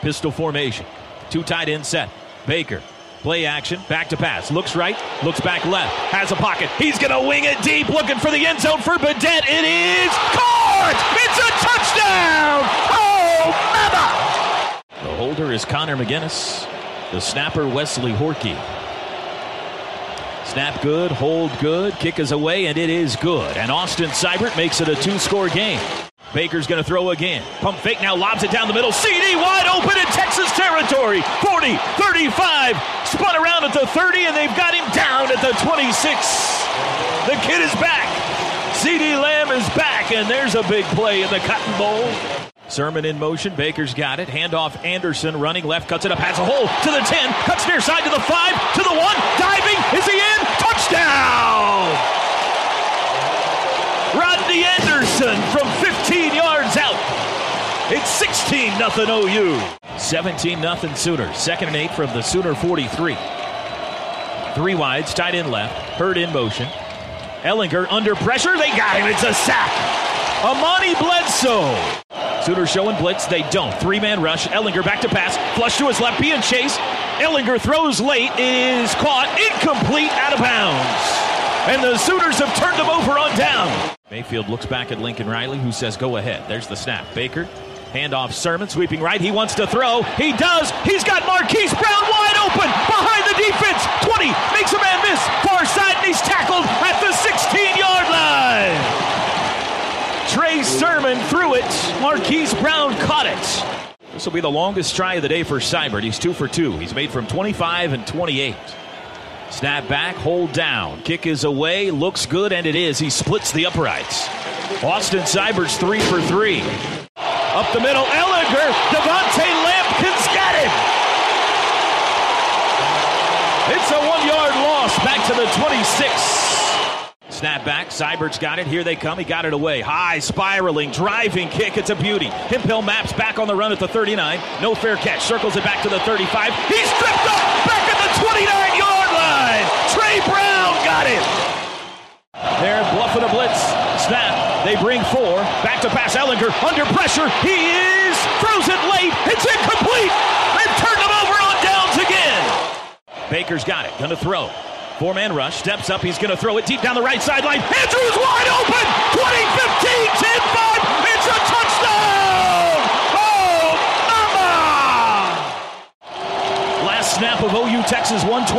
Pistol formation. Two tight end set. Baker. Play action. Back to pass. Looks right. Looks back left. Has a pocket. He's going to wing it deep. Looking for the end zone for Badet. It is caught. It's a touchdown. Oh, mama. The holder is Connor McGinnis. The snapper, Wesley Horkey. Snap good, hold good, kick is away, and it is good. And Austin Seibert makes it a two score game. Baker's going to throw again. Pump fake now, lobs it down the middle. CeeDee wide open in Texas territory. 40, 35, spun around at the 30, and they've got him down at the 26. The kid is back. CeeDee Lamb is back, and there's a big play in the Cotton Bowl. Sermon in motion. Baker's got it. Handoff Anderson running left, cuts it up, has a hole to the 10, cuts near side to the 5, to the 1, diving. Is he in? Touchdown! Rodney Anderson from 15 yards out. It's 16 0 OU. 17 0 Sooners. Second and 8 from the Sooner 43. Three wides, tight end left. Heard in motion. Ehlinger under pressure. They got him. It's a sack. Amani Bledsoe. Sooners showing blitz. They don't. Three man rush. Ehlinger back to pass. Flush to his left. Being chased. Ehlinger throws late. Is caught. Incomplete. Out of bounds. And the Sooners have turned him over on down. Mayfield looks back at Lincoln Riley, who says, Go ahead. There's the snap. Baker. Handoff Sermon sweeping right. He wants to throw. He does. He's got Marquise Brown wide open behind the defense. 20 makes a man miss. Far side, and he's tackled at the 16 yard line. Trey Sermon threw it. Marquise Brown caught it. This will be the longest try of the day for Seibert. He's two for two. He's made from 25 and 28. Snap back, hold down. Kick is away, looks good, and it is. He splits the uprights. Austin Seibert's three for three. Up the middle, Ehlinger. Du'Vonta Lampkin's got. It's a one yard loss back to the 26. Snap back. Seibert's got it. Here they come. He got it away. High, spiraling, driving kick. It's a beauty. Hemphill-Mapps back on the run at the 39. No fair catch. Circles it back to the 35. He's stripped up back at the 29 yard line. Trey Brown got it. They're bluffing a blitz. Snap. They bring four. Back to pass. Ehlinger under pressure. He is. It late. It's incomplete. They've turned him over on downs again. Baker's got it. Gonna throw. Four man rush, steps up, he's to throw it deep down the right sideline. Andrews wide open! 20, 15, 10, 5. It's a touchdown! Oh, mama! Last snap of OU Texas 112.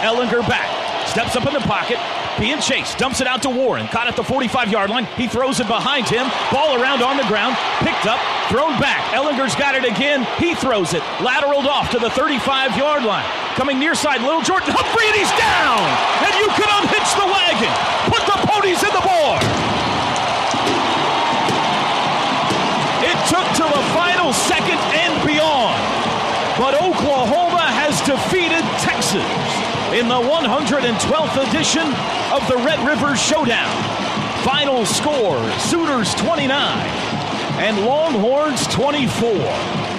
Ehlinger back, steps up in the pocket, being chased, dumps it out to Warren, caught at the 45 yard line. He throws it behind him, ball around on the ground, picked up, thrown back. Ehlinger's got it again. He throws it, lateraled off to the 35 yard line. Coming near side, Little Jordan Humphrey, and he's down. And you can unhitch the wagon, put the ponies in the board. It took to the final second and beyond. But Oklahoma has defeated Texas in the 112th edition of the Red River Showdown. Final score Sooners 29 and Longhorns 24.